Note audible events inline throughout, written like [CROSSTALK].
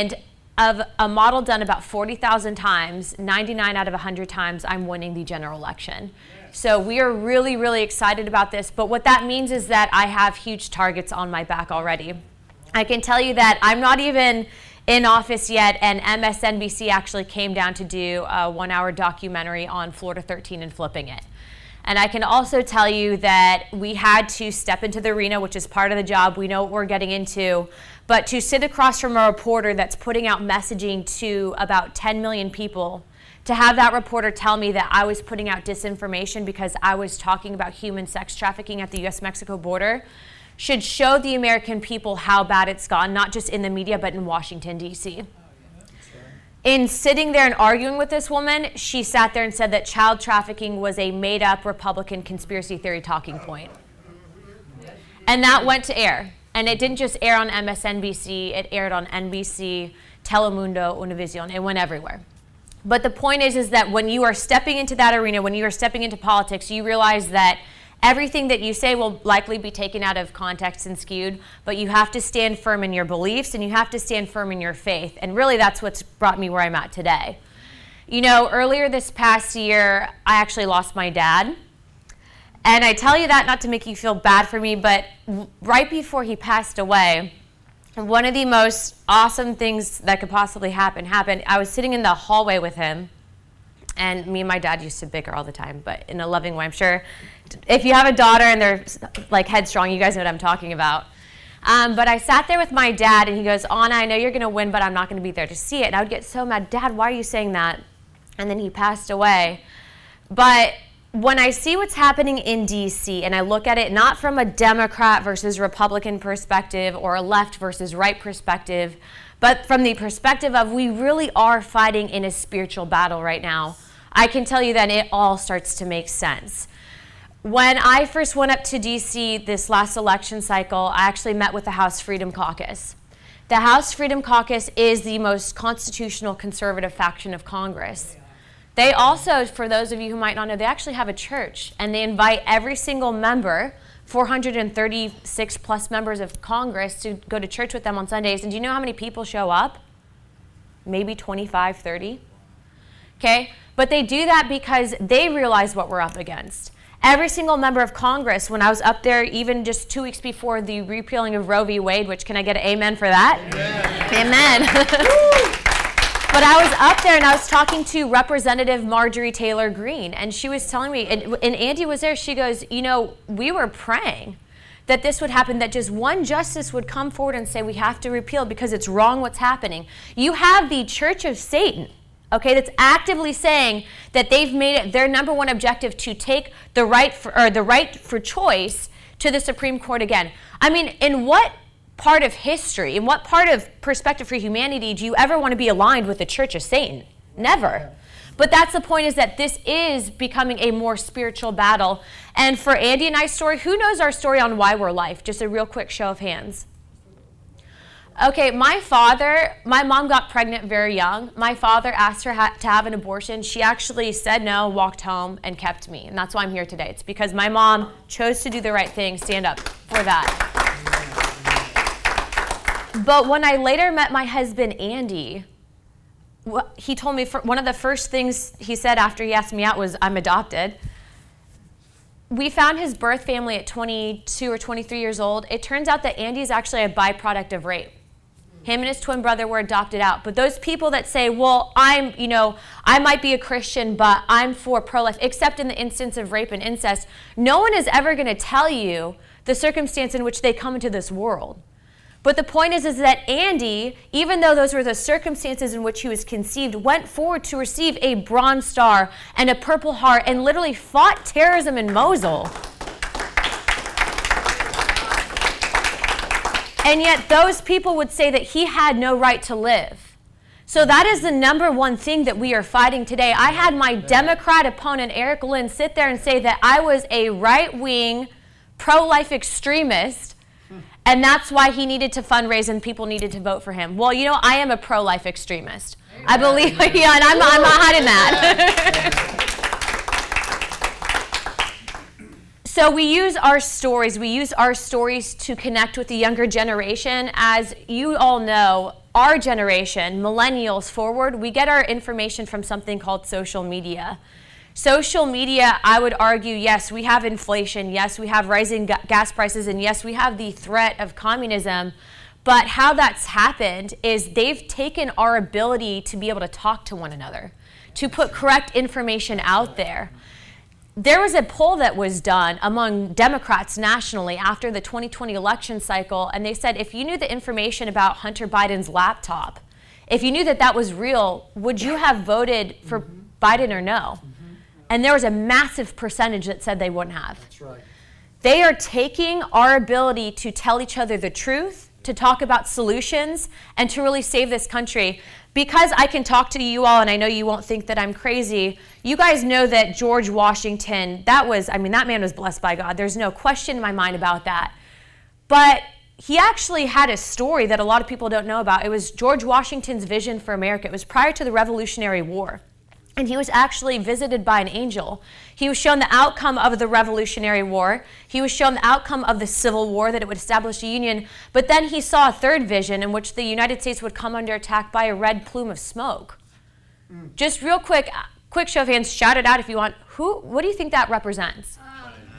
And of a model done about 40,000 times, 99 out of 100 times, I'm winning the general election. So we are really, really excited about this. But what that means is that I have huge targets on my back already. I can tell you that I'm not even in office yet, and MSNBC actually came down to do a one hour documentary on Florida 13 and flipping it. And I can also tell you that we had to step into the arena, which is part of the job. We know what we're getting into. But to sit across from a reporter that's putting out messaging to about 10 million people, to have that reporter tell me that I was putting out disinformation because I was talking about human sex trafficking at the US Mexico border should show the American people how bad it's gone, not just in the media, but in Washington, D.C. In sitting there and arguing with this woman, she sat there and said that child trafficking was a made up Republican conspiracy theory talking point. And that went to air. And it didn't just air on MSNBC, it aired on NBC, Telemundo, Univision. It went everywhere. But the point is, is that when you are stepping into that arena, when you are stepping into politics, you realize that everything that you say will likely be taken out of context and skewed, but you have to stand firm in your beliefs and you have to stand firm in your faith. And really, that's what's brought me where I'm at today. You know, earlier this past year, I actually lost my dad. And I tell you that not to make you feel bad for me, but right before he passed away, one of the most awesome things that could possibly happen happened. I was sitting in the hallway with him, and me and my dad used to bicker all the time, but in a loving way. I'm sure if you have a daughter and they're like headstrong, you guys know what I'm talking about. Um, but I sat there with my dad, and he goes, Anna, I know you're going to win, but I'm not going to be there to see it. And I would get so mad, Dad, why are you saying that? And then he passed away. But when I see what's happening in DC and I look at it not from a Democrat versus Republican perspective or a left versus right perspective, but from the perspective of we really are fighting in a spiritual battle right now, I can tell you then it all starts to make sense. When I first went up to DC this last election cycle, I actually met with the House Freedom Caucus. The House Freedom Caucus is the most constitutional conservative faction of Congress. They also, for those of you who might not know, they actually have a church and they invite every single member, 436 plus members of Congress, to go to church with them on Sundays. And do you know how many people show up? Maybe 25, 30. Okay? But they do that because they realize what we're up against. Every single member of Congress, when I was up there, even just two weeks before the repealing of Roe v. Wade, which can I get an amen for that? Amen. amen. [LAUGHS] But I was up there and I was talking to Representative Marjorie Taylor Greene, and she was telling me, and, and Andy was there. She goes, You know, we were praying that this would happen, that just one justice would come forward and say, We have to repeal because it's wrong what's happening. You have the Church of Satan okay, that's actively saying that they've made it their number one objective to take the right for, or the right for choice to the Supreme Court again. I mean, in what part of history, in what part of perspective for humanity do you ever want to be aligned with the Church of Satan? Never. But that's the point is that this is becoming a more spiritual battle. And for Andy and I's story, who knows our story on why we're life? Just a real quick show of hands. Okay, my father, my mom got pregnant very young. My father asked her ha- to have an abortion. She actually said no, walked home, and kept me. And that's why I'm here today. It's because my mom chose to do the right thing, stand up for that. But when I later met my husband, Andy, he told me one of the first things he said after he asked me out was, I'm adopted. We found his birth family at 22 or 23 years old. It turns out that Andy is actually a byproduct of rape. Him and his twin brother were adopted out. But those people that say, well, I'm, you know, I might be a Christian, but I'm for pro life, except in the instance of rape and incest, no one is ever going to tell you the circumstance in which they come into this world. But the point is, is that Andy, even though those were the circumstances in which he was conceived, went forward to receive a Bronze Star and a Purple Heart and literally fought terrorism in Mosul. And yet, those people would say that he had no right to live. So, that is the number one thing that we are fighting today. I had my Democrat opponent, Eric Lynn, sit there and say that I was a right wing, pro life extremist and that's why he needed to fundraise and people needed to vote for him. Well, you know, I am a pro life extremist. Amen. I believe, [LAUGHS] yeah, and I'm, I'm not hiding that. [LAUGHS] so we use our stories, we use our stories to connect with the younger generation. As you all know, our generation, millennials forward, we get our information from something called social media. Social media, I would argue, yes, we have inflation, yes, we have rising ga- gas prices, and yes, we have the threat of communism. But how that's happened is they've taken our ability to be able to talk to one another, to put correct information out there. There was a poll that was done among Democrats nationally after the 2020 election cycle, and they said if you knew the information about Hunter Biden's laptop, if you knew that that was real, would you have voted for mm-hmm. Biden or no? Mm-hmm. And there was a massive percentage that said they wouldn't have. That's right. They are taking our ability to tell each other the truth, to talk about solutions, and to really save this country. Because I can talk to you all, and I know you won't think that I'm crazy, you guys know that George Washington, that was, I mean, that man was blessed by God. There's no question in my mind about that. But he actually had a story that a lot of people don't know about. It was George Washington's vision for America. It was prior to the Revolutionary War and he was actually visited by an angel. He was shown the outcome of the Revolutionary War. He was shown the outcome of the Civil War, that it would establish a union. But then he saw a third vision in which the United States would come under attack by a red plume of smoke. Mm. Just real quick, quick show of hands, shout it out if you want. Who? What do you think that represents?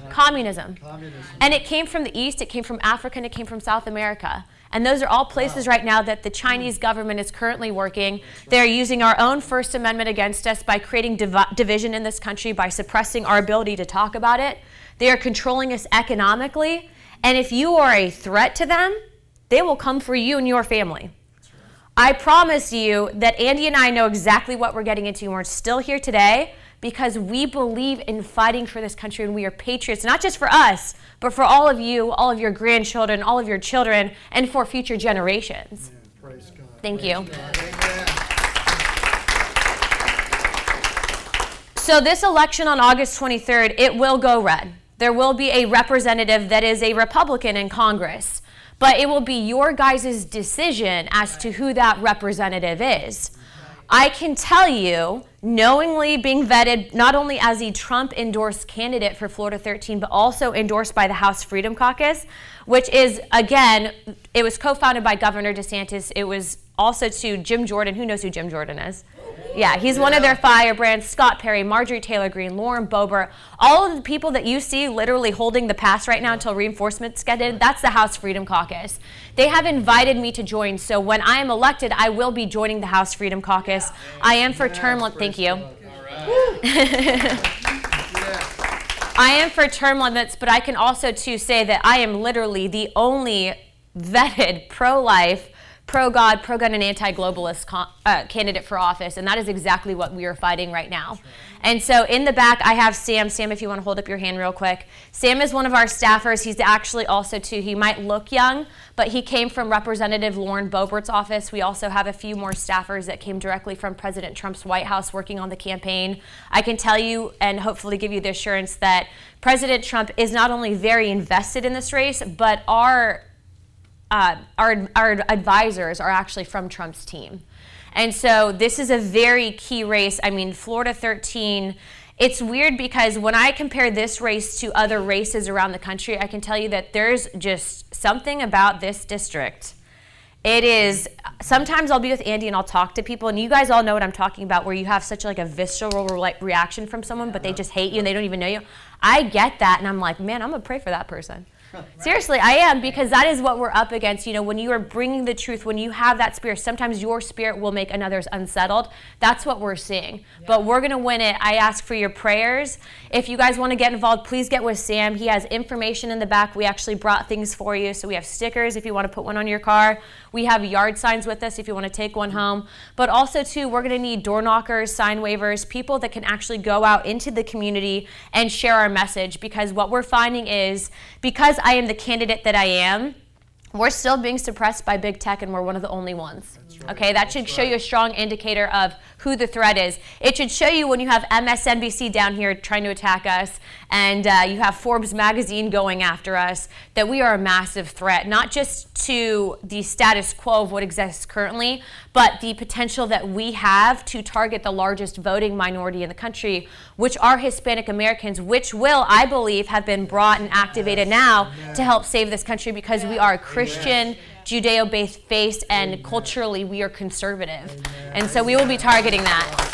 Communism. Communism. And it came from the East, it came from Africa, and it came from South America. And those are all places wow. right now that the hmm. Chinese government is currently working. They're using our own First Amendment against us by creating div- division in this country, by suppressing our ability to talk about it. They are controlling us economically. And if you are a threat to them, they will come for you and your family. I promise you that Andy and I know exactly what we're getting into, and we're still here today because we believe in fighting for this country and we are patriots, not just for us, but for all of you, all of your grandchildren, all of your children, and for future generations. Thank Praise you. So, this election on August 23rd, it will go red. There will be a representative that is a Republican in Congress, but it will be your guys' decision as to who that representative is. I can tell you, knowingly being vetted not only as a Trump endorsed candidate for Florida 13, but also endorsed by the House Freedom Caucus, which is, again, it was co founded by Governor DeSantis. It was also to Jim Jordan. Who knows who Jim Jordan is? Yeah, he's yeah. one of their firebrands. Scott Perry, Marjorie Taylor Greene, Lauren Boebert, all of the people that you see literally holding the pass right now until reinforcements get in, that's the House Freedom Caucus. They have invited me to join, so when I am elected, I will be joining the House Freedom Caucus. I am for term limits. Thank you. [LAUGHS] I am for term limits, but I can also too say that I am literally the only vetted pro-life pro God, pro gun, and anti globalist uh, candidate for office. And that is exactly what we are fighting right now. And so in the back, I have Sam. Sam, if you want to hold up your hand real quick. Sam is one of our staffers. He's actually also, too, he might look young, but he came from Representative Lauren Boebert's office. We also have a few more staffers that came directly from President Trump's White House working on the campaign. I can tell you and hopefully give you the assurance that President Trump is not only very invested in this race, but our uh, our, our advisors are actually from Trump's team. And so this is a very key race. I mean, Florida 13, it's weird because when I compare this race to other races around the country, I can tell you that there's just something about this district. It is sometimes I'll be with Andy and I'll talk to people and you guys all know what I'm talking about where you have such like a visceral re- reaction from someone but they just hate you and they don't even know you. I get that and I'm like, "Man, I'm going to pray for that person." [LAUGHS] Seriously, I am because that is what we're up against. You know, when you are bringing the truth, when you have that spirit, sometimes your spirit will make another's unsettled. That's what we're seeing. Yeah. But we're going to win it. I ask for your prayers. If you guys want to get involved, please get with Sam. He has information in the back. We actually brought things for you. So we have stickers if you want to put one on your car. We have yard signs with us if you want to take one home. But also, too, we're going to need door knockers, sign waivers, people that can actually go out into the community and share our message because what we're finding is because I am the candidate that I am, we're still being suppressed by big tech and we're one of the only ones. Right. Okay, that should That's show right. you a strong indicator of who the threat is. It should show you when you have MSNBC down here trying to attack us and uh, you have Forbes magazine going after us that we are a massive threat, not just to the status quo of what exists currently, but the potential that we have to target the largest voting minority in the country, which are Hispanic Americans, which will, I believe, have been brought and activated yes. now yes. to help save this country because we are a Christian Judeo based faith, and Amen. culturally we are conservative. Amen. And so we will be targeting that.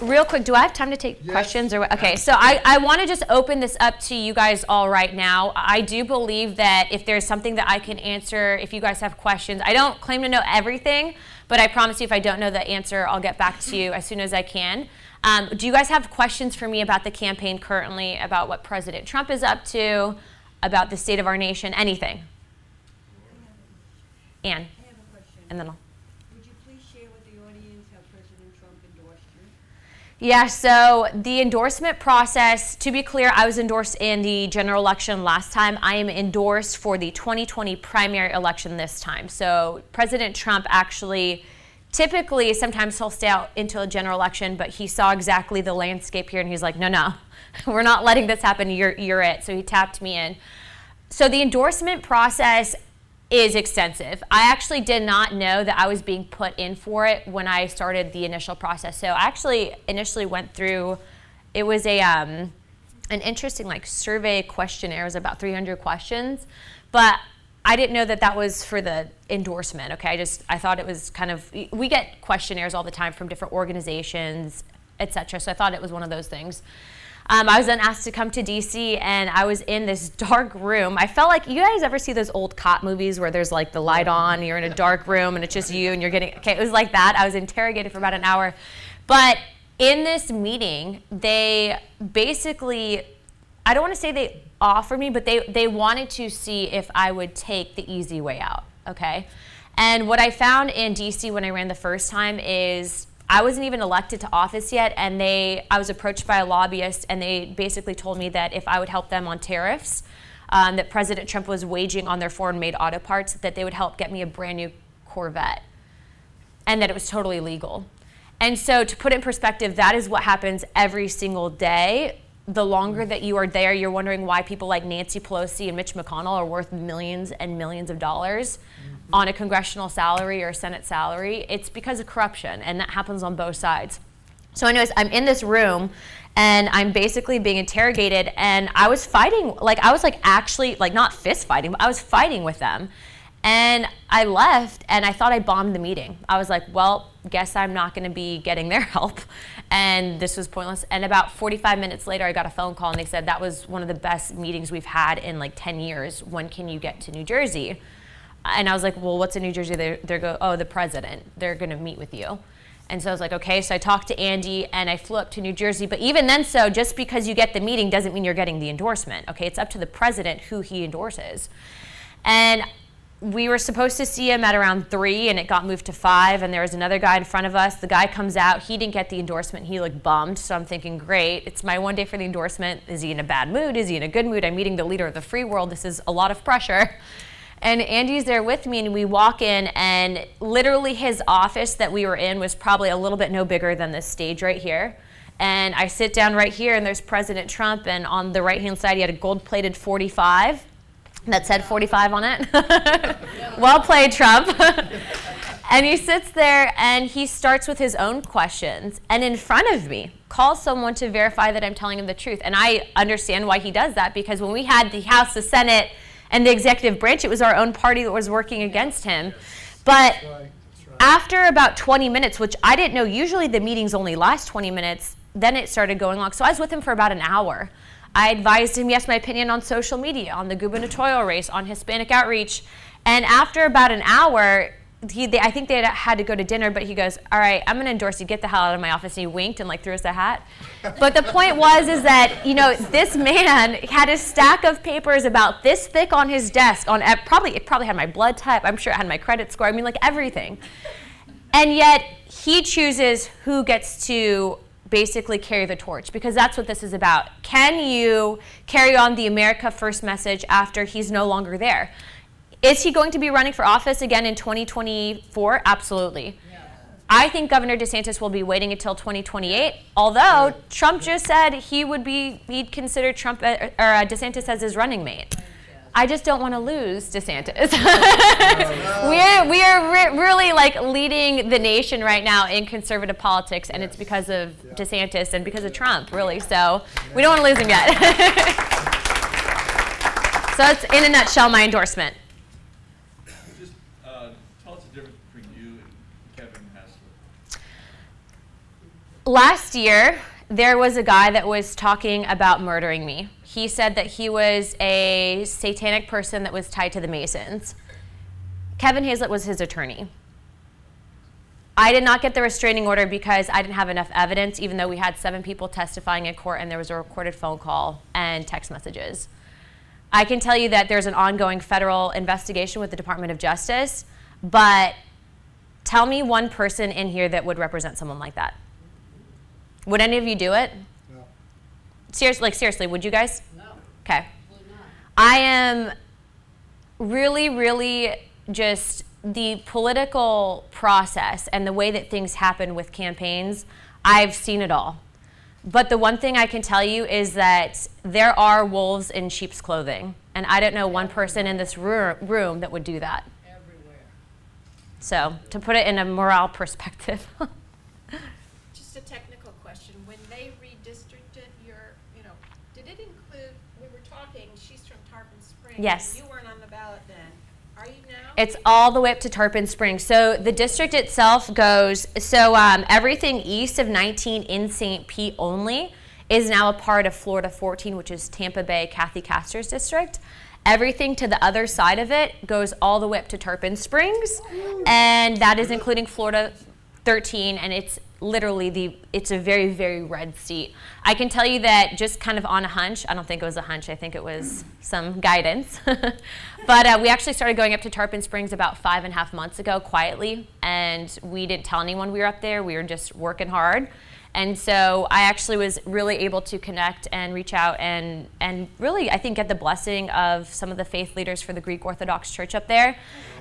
Real quick, do I have time to take yes. questions or okay? So I, I want to just open this up to you guys all right now. I do believe that if there's something that I can answer, if you guys have questions, I don't claim to know everything, but I promise you, if I don't know the answer, I'll get back to you as soon as I can. Um, do you guys have questions for me about the campaign currently, about what President Trump is up to, about the state of our nation, anything? Anne. And then I'll. Would you please share with the audience how President Trump endorsed you? Yeah, so the endorsement process, to be clear, I was endorsed in the general election last time. I am endorsed for the 2020 primary election this time. So President Trump actually typically sometimes he'll stay out into a general election but he saw exactly the landscape here and he's like no no [LAUGHS] we're not letting this happen. You're, you're it. So he tapped me in. So the endorsement process is extensive. I actually did not know that i was being put in for it when i started the initial process. So i actually initially went through it was a um, an interesting like survey questionnaire. It was about 300 questions but I didn't know that that was for the endorsement. Okay, I just I thought it was kind of we get questionnaires all the time from different organizations, etc. So I thought it was one of those things. Um, I was then asked to come to DC, and I was in this [LAUGHS] dark room. I felt like you guys ever see those old cop movies where there's like the light on, you're in a dark room, and it's just you, and you're getting okay. It was like that. I was interrogated for about an hour, but in this meeting, they basically I don't want to say they offered me, but they, they wanted to see if I would take the easy way out, okay? And what I found in DC when I ran the first time is I wasn't even elected to office yet, and they I was approached by a lobbyist, and they basically told me that if I would help them on tariffs um, that President Trump was waging on their foreign-made auto parts, that they would help get me a brand new Corvette, and that it was totally legal. And so, to put it in perspective, that is what happens every single day the longer that you are there, you're wondering why people like Nancy Pelosi and Mitch McConnell are worth millions and millions of dollars mm-hmm. on a congressional salary or a Senate salary. It's because of corruption, and that happens on both sides. So, anyways, I'm in this room and I'm basically being interrogated, and I was fighting, like, I was like actually, like, not fist fighting, but I was fighting with them. And I left and I thought I bombed the meeting. I was like, well, guess I'm not going to be getting their [LAUGHS] help. And this was pointless. And about 45 minutes later, I got a phone call and they said, that was one of the best meetings we've had in like 10 years. When can you get to New Jersey? And I was like, well, what's in New Jersey? They're, they're go, oh, the president. They're going to meet with you. And so I was like, okay. So I talked to Andy and I flew up to New Jersey. But even then, so just because you get the meeting doesn't mean you're getting the endorsement. Okay. It's up to the president who he endorses. And we were supposed to see him at around three and it got moved to five and there was another guy in front of us. The guy comes out. He didn't get the endorsement. He looked bummed. So i'm thinking great it's my one day for the endorsement. Is he in a bad mood? Is he in a good mood? I'm meeting the leader of the free world. This is a lot of pressure. [LAUGHS] And andy's there with me and we walk in and literally his office that we were in was probably a little bit no bigger than this stage right here. And i sit down right here and there's president trump and on the right hand side he had a gold plated 45 that said 45 on it. [LAUGHS] well played, Trump. [LAUGHS] and he sits there and he starts with his own questions and in front of me calls someone to verify that I'm telling him the truth. And I understand why he does that because when we had the House, the Senate, and the executive branch, it was our own party that was working against him. But after about 20 minutes, which I didn't know, usually the meetings only last 20 minutes, then it started going long. So I was with him for about an hour. I advised him, yes, my opinion on social media, on the gubernatorial race, on Hispanic outreach. And after about an hour, he, they, I think they had to go to dinner, but he goes, "All right, I'm going to endorse you. Get the hell out of my office." And he winked and like threw us a hat. But the point was, is that you know this man had a stack of papers about this thick on his desk. On probably it probably had my blood type. I'm sure it had my credit score. I mean, like everything. And yet he chooses who gets to basically carry the torch because that's what this is about. Can you carry on the America First message after he's no longer there? Is he going to be running for office again in 2024? Absolutely. I think Governor DeSantis will be waiting until 2028. Although Trump just said he would be, he'd consider Trump uh, or uh, DeSantis as his running mate. I just don't want to lose DeSantis. [LAUGHS] we're we are re- really like leading the nation right now in conservative politics, and yes. it's because of DeSantis and because of Trump, really. So we don't want to lose him yet. [LAUGHS] So that's in a nutshell my endorsement. Just uh, tell us the difference between you and Kevin Hayslett. Last year, there was a guy that was talking about murdering me. He said that he was a satanic person that was tied to the Masons. Kevin Hayslett was his attorney. I did not get the restraining order because I didn't have enough evidence, even though we had seven people testifying in court and there was a recorded phone call and text messages. I can tell you that there's an ongoing federal investigation with the Department of Justice, but tell me one person in here that would represent someone like that. Would any of you do it? Seriously, like seriously, would you guys? No, Okay. I am really, really just the political process and the way that things happen with campaigns. I've seen it all. But the one thing I can tell you is that there are wolves in sheep's clothing. And I don't know one person in this room that would do that. Everywhere. So, to put it in a morale perspective. [LAUGHS] Just a technical question. When they redistricted your, you know, did it include, we were talking, she's from Tarpon Springs. and Yes. You weren't on the ballot then. Are you now? It's all the way up to Tarpon Springs. So the district itself goes, so um, everything east of 19 in St. Pete only is now a part of Florida 14, which is Tampa Bay Kathy Castor's district. Everything to the other side of it goes all the way up to Tarpon Springs, and that is including Florida 13, and it's literally the it's a very very red seat. I can tell you that just kind of on a hunch. I don't think it was a hunch. I think it was some guidance. [LAUGHS] but uh, we actually started going up to Tarpon Springs about five and a half months ago, quietly, and we didn't tell anyone we were up there. We were just working hard. And so I actually was really able to connect and reach out and, and really, I think, get the blessing of some of the faith leaders for the Greek Orthodox Church up there.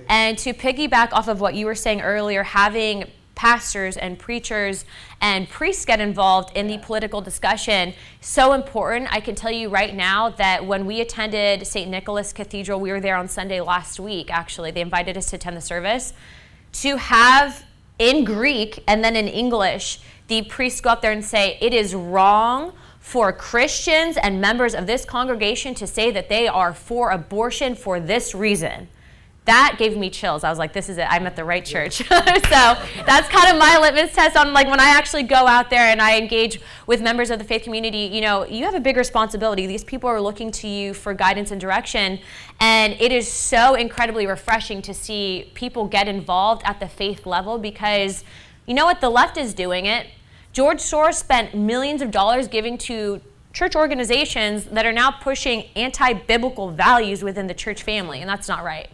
And to piggyback off of what you were saying earlier, having pastors and preachers and priests get involved in the political discussion. So important. I can tell you right now that when we attended st nicholas cathedral we were there on sunday last week actually. They invited us to attend the service. To have in greek and then in english the priests go up there and say it is wrong for Christians and members of this congregation to say that they are for abortion for this reason that gave me chills. I was like, this is it. I'm at the right church. [LAUGHS] so that's kind of my litmus test on like when I actually go out there and I engage with members of the faith community, you know, you have a big responsibility. These people are looking to you for guidance and direction. And it is so incredibly refreshing to see people get involved at the faith level because you know what? The left is doing it. George Soros spent millions of dollars giving to church organizations that are now pushing anti biblical values within the church family, and that's not right.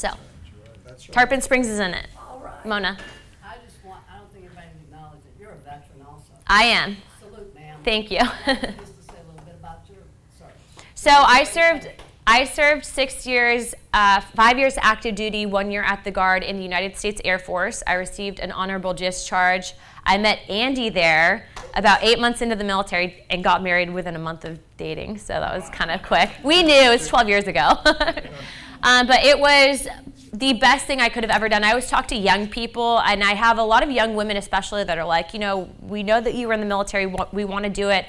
So, That's right. That's right. Tarpon Springs is in it. All right. Mona, I just want, I don't think everybody acknowledges it. You're a veteran also. I am. Salute, ma'am. Thank you. Just to say a little bit about your service. so I served. I served six years, uh, five years active duty, one year at the Guard in the United States Air Force. I received an honorable discharge. I met Andy there about eight months into the military and got married within a month of dating. So that was kind of quick. We knew it was 12 years ago. [LAUGHS] um, but it was the best thing I could have ever done. I always talk to young people, and I have a lot of young women, especially, that are like, you know, we know that you were in the military, we want to do it.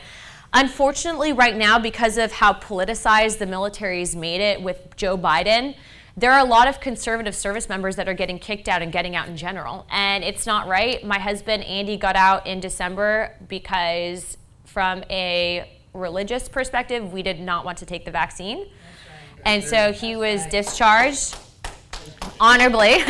Unfortunately, right now, because of how politicized the military's made it with Joe Biden, there are a lot of conservative service members that are getting kicked out and getting out in general. And it's not right. My husband, Andy, got out in December because, from a religious perspective, we did not want to take the vaccine. And so he was discharged honorably. [LAUGHS]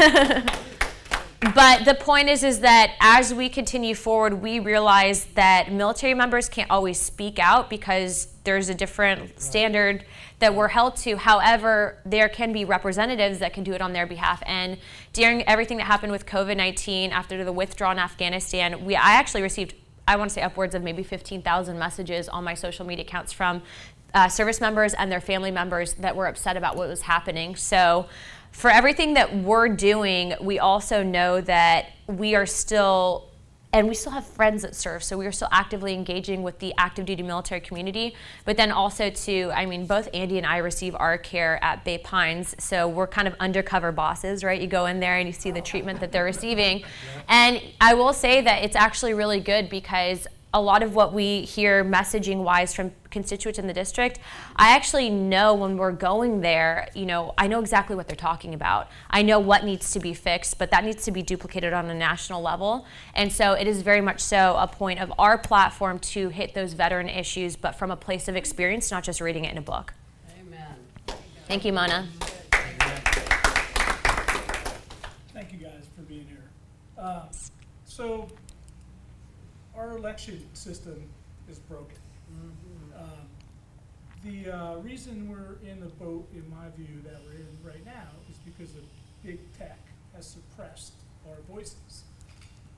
but the point is is that as we continue forward, we realize that military members can't always speak out because there's a different standard that we're held to. However, there can be representatives that can do it on their behalf. And during everything that happened with COVID-19 after the withdrawal in Afghanistan, we I actually received I want to say upwards of maybe 15,000 messages on my social media accounts from uh, service members and their family members that were upset about what was happening. So, for everything that we're doing, we also know that we are still, and we still have friends that serve, so we are still actively engaging with the active duty military community. But then also, too, I mean, both Andy and I receive our care at Bay Pines, so we're kind of undercover bosses, right? You go in there and you see the treatment that they're receiving. And I will say that it's actually really good because a lot of what we hear messaging wise from constituents in the district, I actually know when we're going there, you know, I know exactly what they're talking about. I know what needs to be fixed, but that needs to be duplicated on a national level. And so it is very much so a point of our platform to hit those veteran issues, but from a place of experience, not just reading it in a book. Amen. Thank you, Mona. Thank you guys for being here. Uh, So, our election system is broken. Um, The uh, reason we're in the boat, in my view, that we're in right now is because of big tech has suppressed our voices.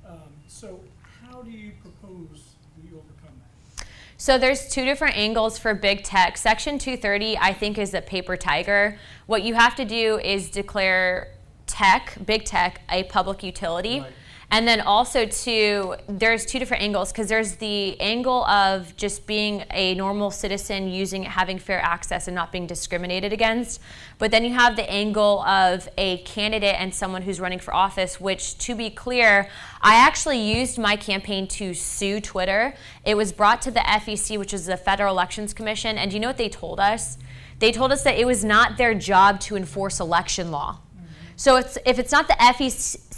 Um, So how do you propose we overcome that? So there's two different angles for big tech. Section 230, I think, is a paper tiger. What you have to do is declare tech, big tech, a public utility. Right. And then also too, there's two different angles because there's the angle of just being a normal citizen using having fair access and not being discriminated against. But then you have the angle of a candidate and someone who's running for office, which to be clear, I actually used my campaign to sue Twitter. It was brought to the FEC, which is the Federal Elections Commission, and do you know what they told us? They told us that it was not their job to enforce election law. So it's, if it's not the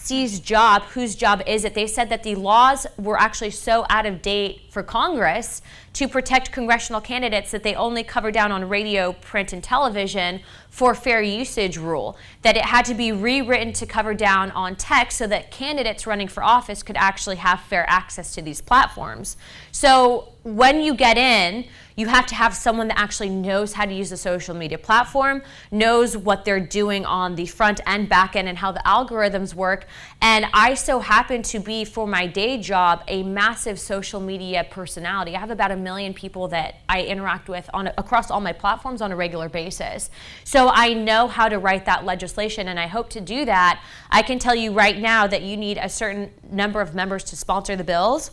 FEC's job, whose job is it? They said that the laws were actually so out of date for Congress to protect congressional candidates that they only cover down on radio, print, and television for fair usage rule. That it had to be rewritten to cover down on text so that candidates running for office could actually have fair access to these platforms. So when you get in, you have to have someone that actually knows how to use the social media platform, knows what they're doing on the front and back end and how the algorithms work. And I so happen to be, for my day job, a massive social media personality. I have about a million people that I interact with on across all my platforms on a regular basis. So I know how to write that legislation and I hope to do that. I can tell you right now that you need a certain number of members to sponsor the bills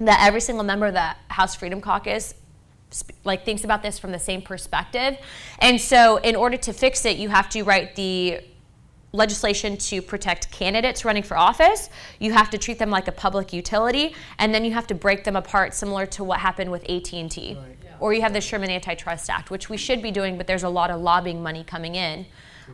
that every single member of the House Freedom Caucus like thinks about this from the same perspective. And so in order to fix it, you have to write the legislation to protect candidates running for office. You have to treat them like a public utility, and then you have to break them apart, similar to what happened with AT&T. Right. Or you have the Sherman Antitrust Act, which we should be doing, but there's a lot of lobbying money coming in.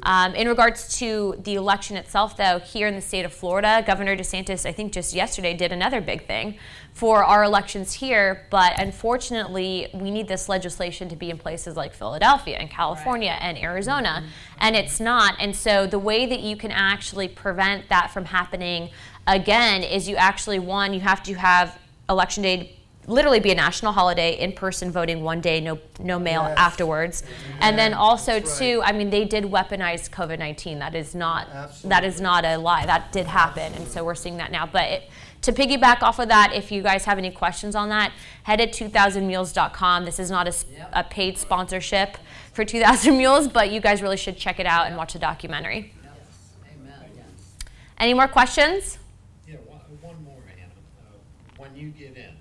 Um, in regards to the election itself, though, here in the state of Florida, Governor DeSantis, I think just yesterday, did another big thing for our elections here. But unfortunately, we need this legislation to be in places like Philadelphia and California and Arizona, and it's not. And so the way that you can actually prevent that from happening again is you actually, one, you have to have election day literally be a national holiday, in-person voting one day, no no mail Yes. afterwards, and then also That's too. I mean, they did weaponize COVID nineteen. That is not that Absolutely. is not a lie. That did happen, and so we're seeing that now. But it, to piggyback off of that, if you guys have any questions on that, head to 2000mules.com. This is not a, s- Yep. a paid sponsorship for 2000 [LAUGHS] Mules, but you guys really should check it out and watch the documentary. Yes, amen, yes. Any more questions? Yeah, one, one more, Anna. Uh, When you get in,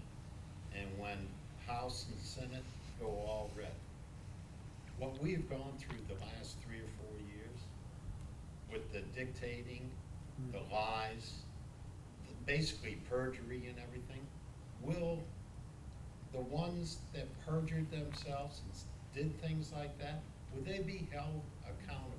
and when House and Senate go all red, what we've gone through the last three or four years with the dictating, hmm. the lies, the- basically perjury and everything, will the ones that perjured themselves and did things like that, would they be held accountable?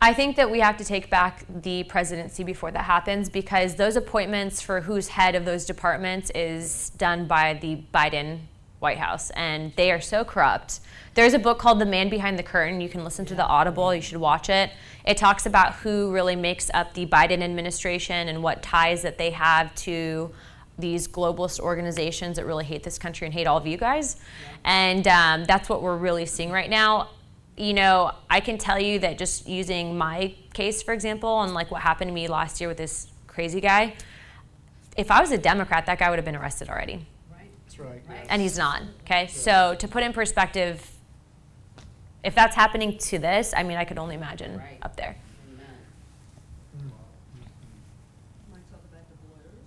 I think that we have to take back the presidency before that happens because those appointments for who's head of those departments is done by the Biden White House, and they are so corrupt. There's a book called The Man Behind the Curtain. You can listen to the Audible, you should watch it. It talks about who really makes up the Biden administration and what ties that they have to these globalist organizations that really hate this country and hate all of you guys. And um, that's what we're really seeing right now you know, I can tell you that just using my case, for example, and like what happened to me last year with this crazy guy, if I was a Democrat, that guy would have been arrested already. Right? That's right. Right. And he's not. Okay. So to put in perspective, if that's happening to this, I mean, I could only imagine Right. up there. Amen. Want to talk about the borders?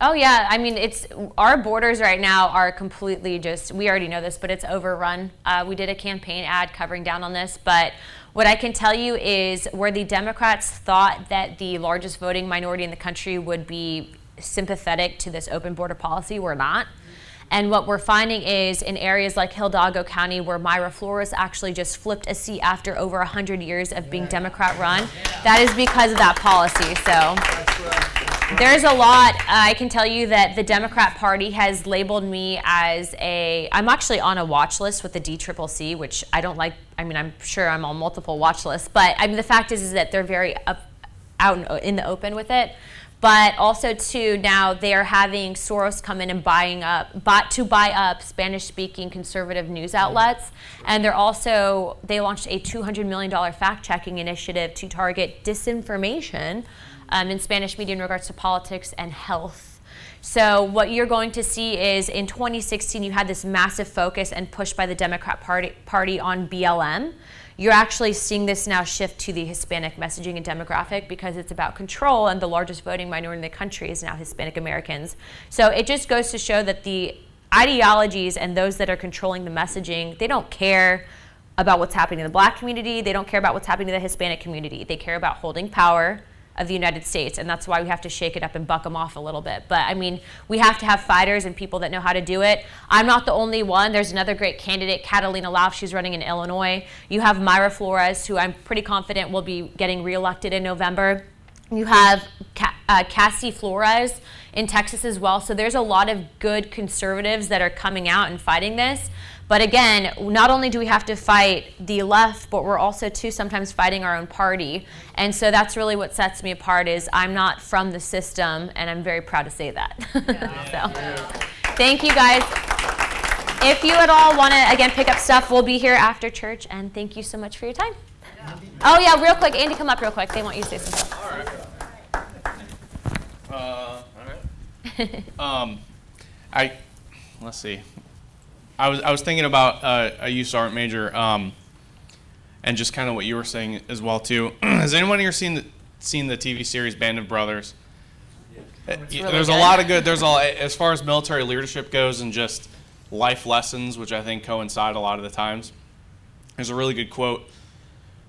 Oh yeah, I mean it's our borders right now are completely just. We already know this, but it's overrun. Uh, we did a campaign ad covering down on this, but what I can tell you is where the Democrats thought that the largest voting minority in the country would be sympathetic to this open border policy. We're not. And what we're finding is in areas like Hidalgo County, where Mayra Flores actually just flipped a seat after over 100 years of being Democrat run, that is because of that policy. So there's a lot. I can tell you that the Democrat Party has labeled me as a. I'm actually on a watch list with the DCCC, which I don't like. I mean, I'm sure I'm on multiple watch lists, but I mean, the fact is, is that they're very up, out in the open with it. But also too, now they are having Soros come in and buying up, bought to buy up Spanish-speaking conservative news outlets, and they're also they launched a 200 million dollar fact-checking initiative to target disinformation um, in Spanish media in regards to politics and health. So what you're going to see is in 2016 you had this massive focus and push by the Democrat Party, party on BLM. You're actually seeing this now shift to the Hispanic messaging and demographic because it's about control, and the largest voting minority in the country is now Hispanic Americans. So it just goes to show that the ideologies and those that are controlling the messaging, they don't care about what's happening in the black community, they don't care about what's happening to the Hispanic community. They care about holding power of the United States, and that's why we have to shake it up and buck them off a little bit. But I mean, we have to have fighters and people that know how to do it. I'm not the only one. There's another great candidate, Catalina Lauf. She's running in Illinois. You have Mayra Flores, who I'm pretty confident will be getting reelected in November. You have uh, Cassie Flores in Texas as well. So there's a lot of good conservatives that are coming out and fighting this. But again, not only do we have to fight the left, but we're also too sometimes fighting our own party. And so that's really what sets me apart is I'm not from the system, and I'm very proud to say that. [LAUGHS] so, thank you guys. If you at all want to again pick up stuff, we'll be here after church. And thank you so much for your time. Oh yeah, real quick, Andy, come up real quick. They want you to say some stuff. Uh, all right. [LAUGHS] um, I let's see. I was I was thinking about uh, a youth sergeant major, um, and just kind of what you were saying as well too. [CLEARS THROAT] Has anyone here seen the seen the TV series Band of Brothers? Really there's a lot of good. There's a as far as military leadership goes and just life lessons, which I think coincide a lot of the times. There's a really good quote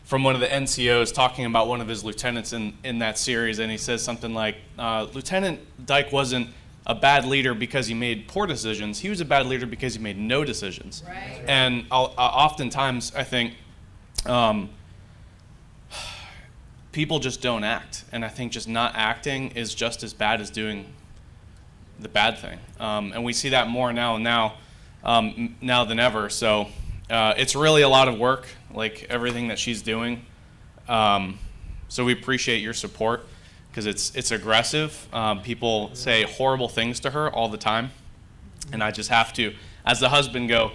from one of the NCOs talking about one of his lieutenants in, in that series, and he says something like, uh, Lieutenant Dike wasn't a bad leader because he made poor decisions. He was a bad leader because he made no decisions. Right. And I'll, uh, oftentimes, I think um, people just don't act, and I think just not acting is just as bad as doing the bad thing. Um, and we see that more now now um, now than ever. So uh, it's really a lot of work, like everything that she's doing. Um, so we appreciate your support because it's it's aggressive. Um, people say horrible things to her all the time, and I just have to, as the husband, go.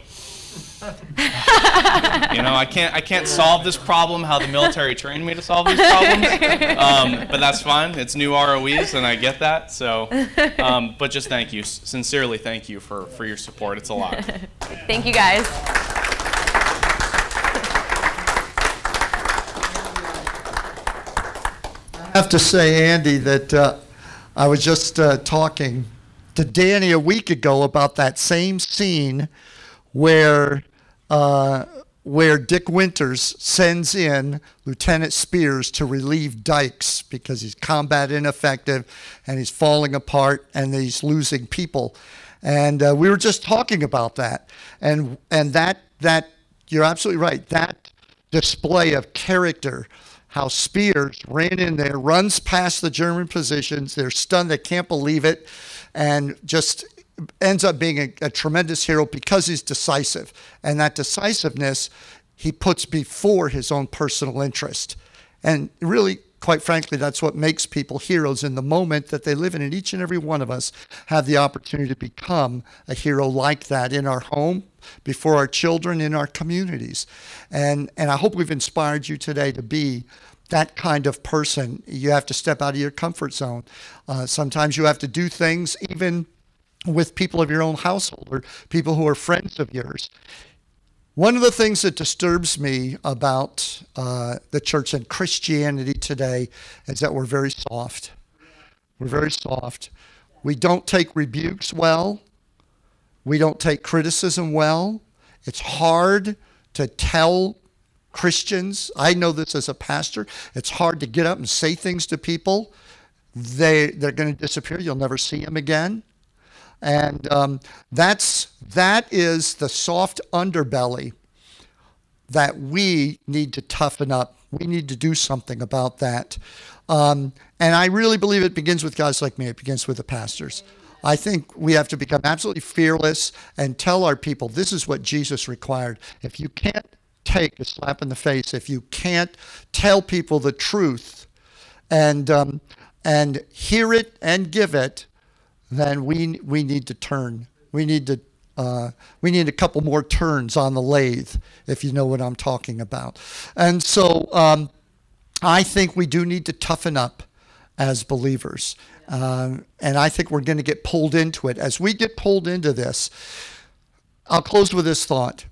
[LAUGHS] you know, I can't I can't solve this problem how the military trained me to solve these problems, [LAUGHS] um, but that's fine. It's new ROEs, and I get that. So, um, but just thank you, sincerely, thank you for for your support. It's a lot. [LAUGHS] Thank you guys. Have to say, Andy, that uh, I was just uh, talking to Danny a week ago about that same scene where uh, where Dick Winters sends in Lieutenant Speirs to relieve Dikes because he's combat ineffective and he's falling apart and he's losing people. And uh, we were just talking about that, and and that that you're absolutely right. That display of character how Speirs ran in there, runs past the German positions. They're stunned. They can't believe it. And just ends up being a, a tremendous hero because he's decisive. And that decisiveness he puts before his own personal interest. And really, quite frankly, that's what makes people heroes in the moment that they live in. And each and every one of us have the opportunity to become a hero like that in our home, before our children, in our communities. And, and I hope we've inspired you today to be that kind of person. You have to step out of your comfort zone. Uh, sometimes you have to do things even with people of your own household or people who are friends of yours. One of the things that disturbs me about uh, the church and Christianity today is that we're very soft. We're very soft. We don't take rebukes well. We don't take criticism well. It's hard to tell Christians. I know this as a pastor. It's hard to get up and say things to people they they're going to disappear. You'll never see them again. And um, that's that is the soft underbelly that we need to toughen up. We need to do something about that. Um, and I really believe it begins with guys like me. It begins with the pastors. I think we have to become absolutely fearless and tell our people this is what Jesus required. If you can't take a slap in the face, if you can't tell people the truth and um, and hear it and give it, then we we need to turn. We need to uh, we need a couple more turns on the lathe, if you know what I'm talking about. And so um, I think we do need to toughen up as believers. Um, and I think we're going to get pulled into it. As we get pulled into this, I'll close with this thought.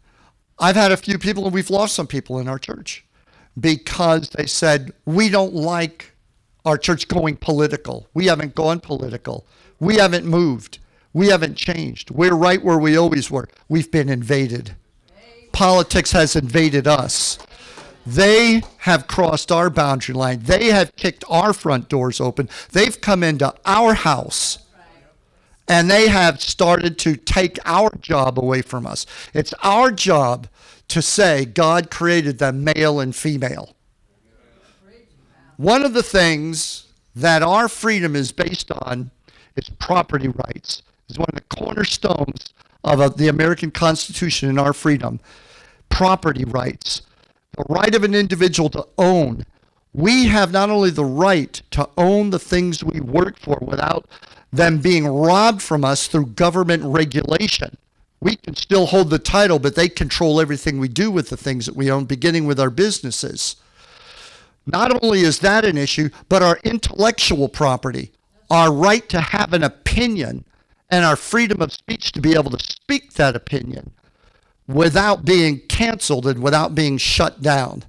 I've had a few people, and we've lost some people in our church because they said, We don't like our church going political. We haven't gone political. We haven't moved. We haven't changed. We're right where we always were. We've been invaded. Politics has invaded us. They have crossed our boundary line. They have kicked our front doors open. They've come into our house and they have started to take our job away from us. It's our job to say God created them male and female. One of the things that our freedom is based on is property rights. It's one of the cornerstones of the American Constitution and our freedom. Property rights, the right of an individual to own. We have not only the right to own the things we work for without them being robbed from us through government regulation. We can still hold the title, but they control everything we do with the things that we own, beginning with our businesses. Not only is that an issue, but our intellectual property, our right to have an opinion, and our freedom of speech to be able to speak that opinion without being canceled and without being shut down.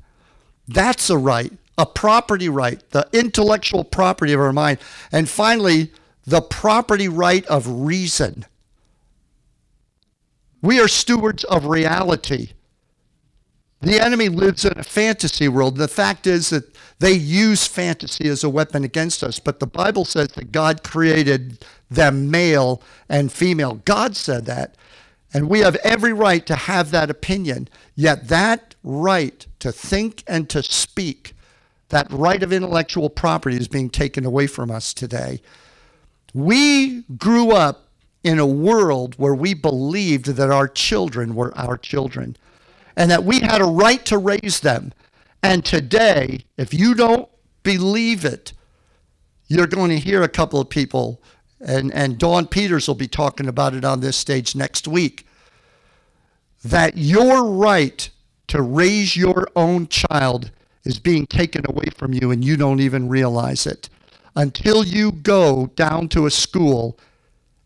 That's a right, a property right, the intellectual property of our mind. And finally, the property right of reason. We are stewards of reality. The enemy lives in a fantasy world. The fact is that they use fantasy as a weapon against us. But the Bible says that God created them male and female. God said that. And we have every right to have that opinion. Yet that right to think and to speak, that right of intellectual property is being taken away from us today. We grew up in a world where we believed that our children were our children and that we had a right to raise them. And today, if you don't believe it, you're going to hear a couple of people, and, and Dawn Peters will be talking about it on this stage next week, that your right to raise your own child is being taken away from you and you don't even realize it until you go down to a school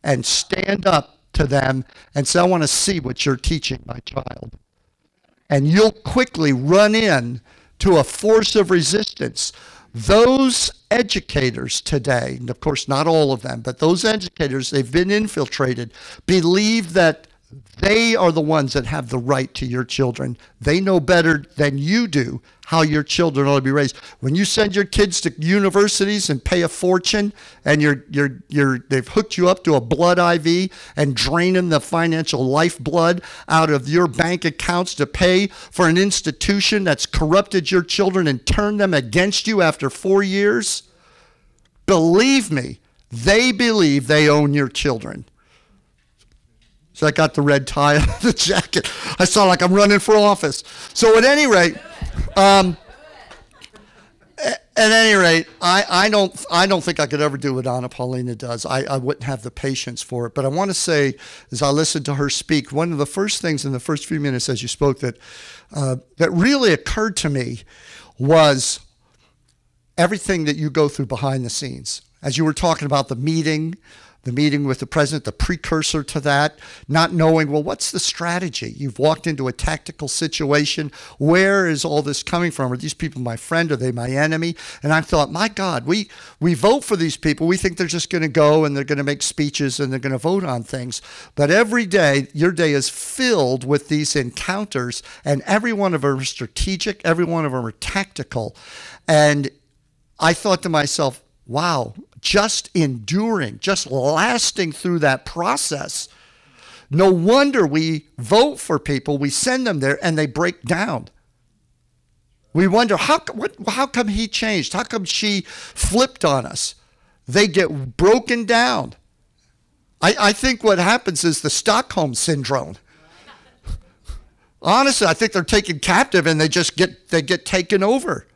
and stand up to them and say, I want to see what you're teaching my child and you'll quickly run in to a force of resistance. Those educators today, and of course not all of them, but those educators, they've been infiltrated, believe that they are the ones that have the right to your children. They know better than you do how your children ought to be raised. When you send your kids to universities and pay a fortune and you're, you're, you're, they've hooked you up to a blood IV and draining the financial lifeblood out of your bank accounts to pay for an institution that's corrupted your children and turned them against you after four years, believe me, they believe they own your children. So I got the red tie on the jacket. I sound like I'm running for office. So at any rate, um, at any rate, I, I don't I don't think I could ever do what Anna Paulina does. I, I wouldn't have the patience for it. But I want to say, as I listened to her speak, one of the first things in the first few minutes as you spoke that uh, that really occurred to me was everything that you go through behind the scenes. As you were talking about the meeting, the meeting with the president, the precursor to that, not knowing, well, what's the strategy? You've walked into a tactical situation. Where is all this coming from? Are these people my friend? Are they my enemy? And I thought, my God, we, we vote for these people. We think they're just going to go and they're going to make speeches and they're going to vote on things. But every day, your day is filled with these encounters, and every one of them are strategic, every one of them are tactical. And I thought to myself, wow, just enduring, just lasting through that process. No wonder we vote for people, we send them there, and they break down. We wonder how, what, how come he changed? How come she flipped on us? They get broken down. I, I think what happens is the Stockholm syndrome. Honestly, I think they're taken captive and they just get they get taken over.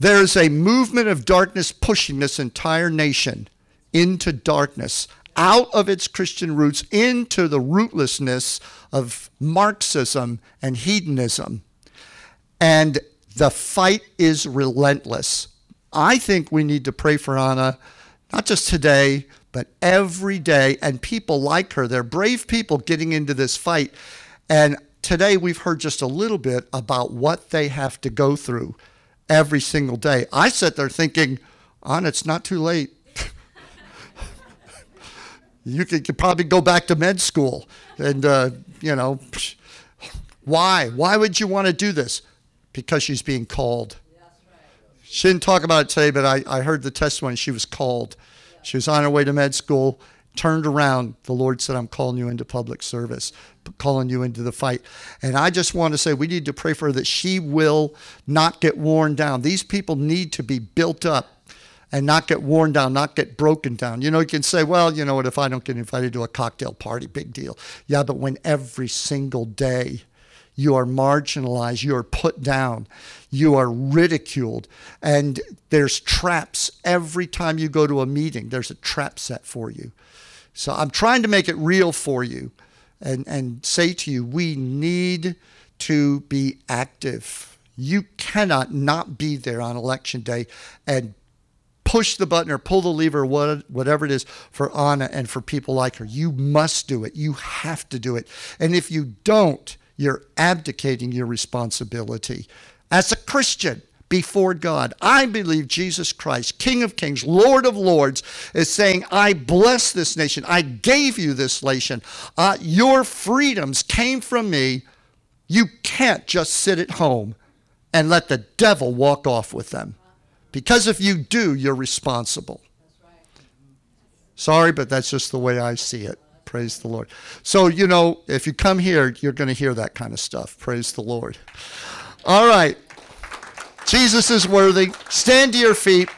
There's a movement of darkness pushing this entire nation into darkness, out of its Christian roots, into the rootlessness of Marxism and hedonism. And the fight is relentless. I think we need to pray for Anna, not just today, but every day. And people like her, they're brave people getting into this fight. And today we've heard just a little bit about what they have to go through every single day. I sit there thinking, on it's not too late. [LAUGHS] you could, could probably go back to med school. And, uh, you know, [LAUGHS] why? Why would you want to do this? Because she's being called. She didn't talk about it today, but I, I heard the testimony. She was called. She was on her way to med school, turned around. The Lord said, I'm calling you into public service, calling you into the fight. And I just want to say we need to pray for her that she will not get worn down. These people need to be built up and not get worn down, not get broken down. You know, you can say, well, you know what, if I don't get invited to a cocktail party, big deal. Yeah, but when every single day you are marginalized, you are put down, you are ridiculed, and there's traps every time you go to a meeting, there's a trap set for you. So I'm trying to make it real for you and, and say to you, we need to be active. You cannot not be there on election day and push the button or pull the lever, what- whatever it is, for Anna and for people like her. You must do it. You have to do it. And if you don't, you're abdicating your responsibility as a Christian before God. I believe Jesus Christ, King of Kings, Lord of Lords, is saying, I bless this nation. I gave you this nation. Uh, your freedoms came from me. You can't just sit at home and let the devil walk off with them. Because if you do, you're responsible. Sorry, but that's just the way I see it. Praise the Lord. So, you know, if you come here, you're going to hear that kind of stuff. Praise the Lord. All right. Jesus is worthy. Stand to your feet.